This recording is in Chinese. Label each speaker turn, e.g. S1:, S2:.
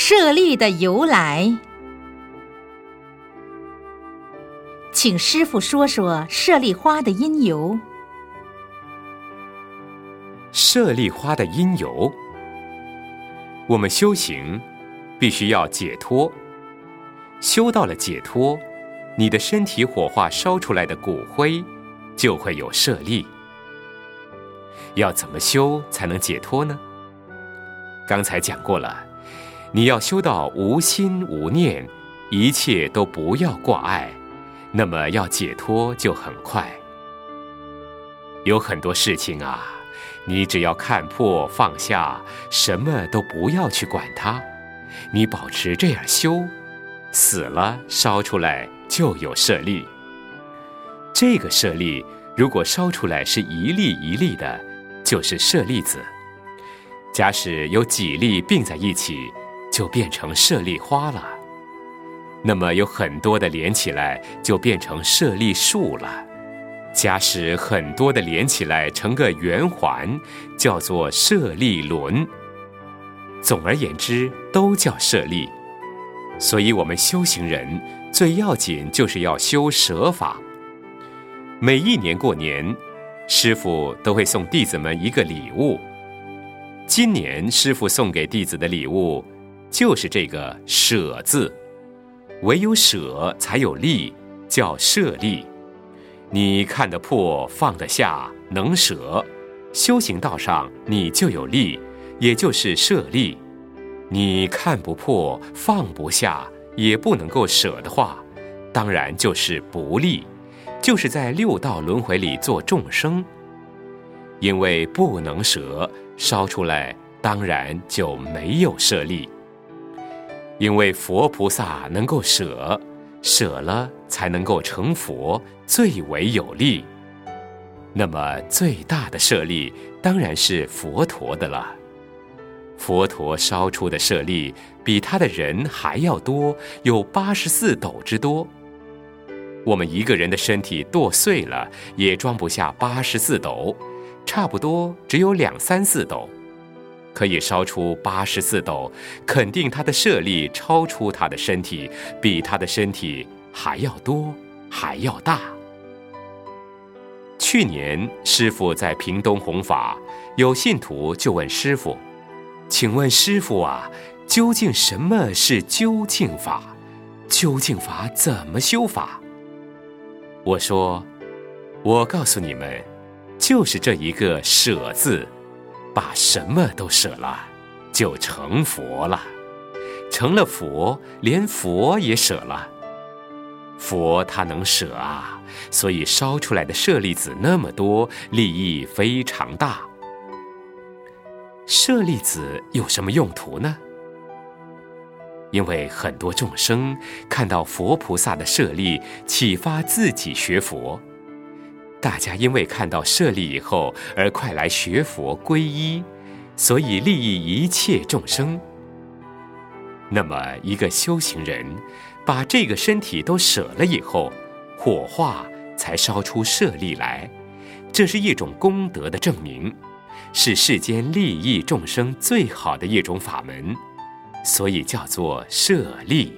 S1: 舍利的由来，请师傅说说舍利花的因由。
S2: 舍利花的因由，我们修行必须要解脱，修到了解脱，你的身体火化烧出来的骨灰就会有舍利。要怎么修才能解脱呢？刚才讲过了，你要修到无心无念，一切都不要挂碍，那么要解脱就很快。有很多事情啊，你只要看破放下，什么都不要去管它，你保持这样修，死了烧出来就有舍利。这个舍利如果烧出来是一粒一粒的，就是舍利子。假使有几粒并在一起，就变成舍利花了。那么有很多的连起来，就变成舍利树了。假使很多的连起来成个圆环，叫做舍利轮。总而言之，都叫舍利。所以我们修行人最要紧就是要修舍法。每一年过年，师傅都会送弟子们一个礼物。今年师傅送给弟子的礼物，就是这个“舍”字。唯有舍才有利，叫舍利。你看得破，放得下，能舍，修行道上你就有利，也就是舍利。你看不破，放不下，也不能够舍的话，当然就是不利，就是在六道轮回里做众生。因为不能舍，烧出来当然就没有舍利。因为佛菩萨能够舍，舍了才能够成佛，最为有利。那么最大的舍利当然是佛陀的了。佛陀烧出的舍利比他的人还要多，有八十四斗之多。我们一个人的身体剁碎了，也装不下八十四斗。差不多只有两三四斗，可以烧出八十四斗，肯定他的舍利超出他的身体，比他的身体还要多，还要大。去年师傅在屏东弘法，有信徒就问师傅：“请问师傅啊，究竟什么是究竟法？究竟法怎么修法？”我说：“我告诉你们。”就是这一个舍字，把什么都舍了，就成佛了。成了佛，连佛也舍了。佛他能舍啊，所以烧出来的舍利子那么多，利益非常大。舍利子有什么用途呢？因为很多众生看到佛菩萨的舍利，启发自己学佛。大家因为看到舍利以后而快来学佛皈依，所以利益一切众生。那么，一个修行人把这个身体都舍了以后，火化才烧出舍利来，这是一种功德的证明，是世间利益众生最好的一种法门，所以叫做舍利。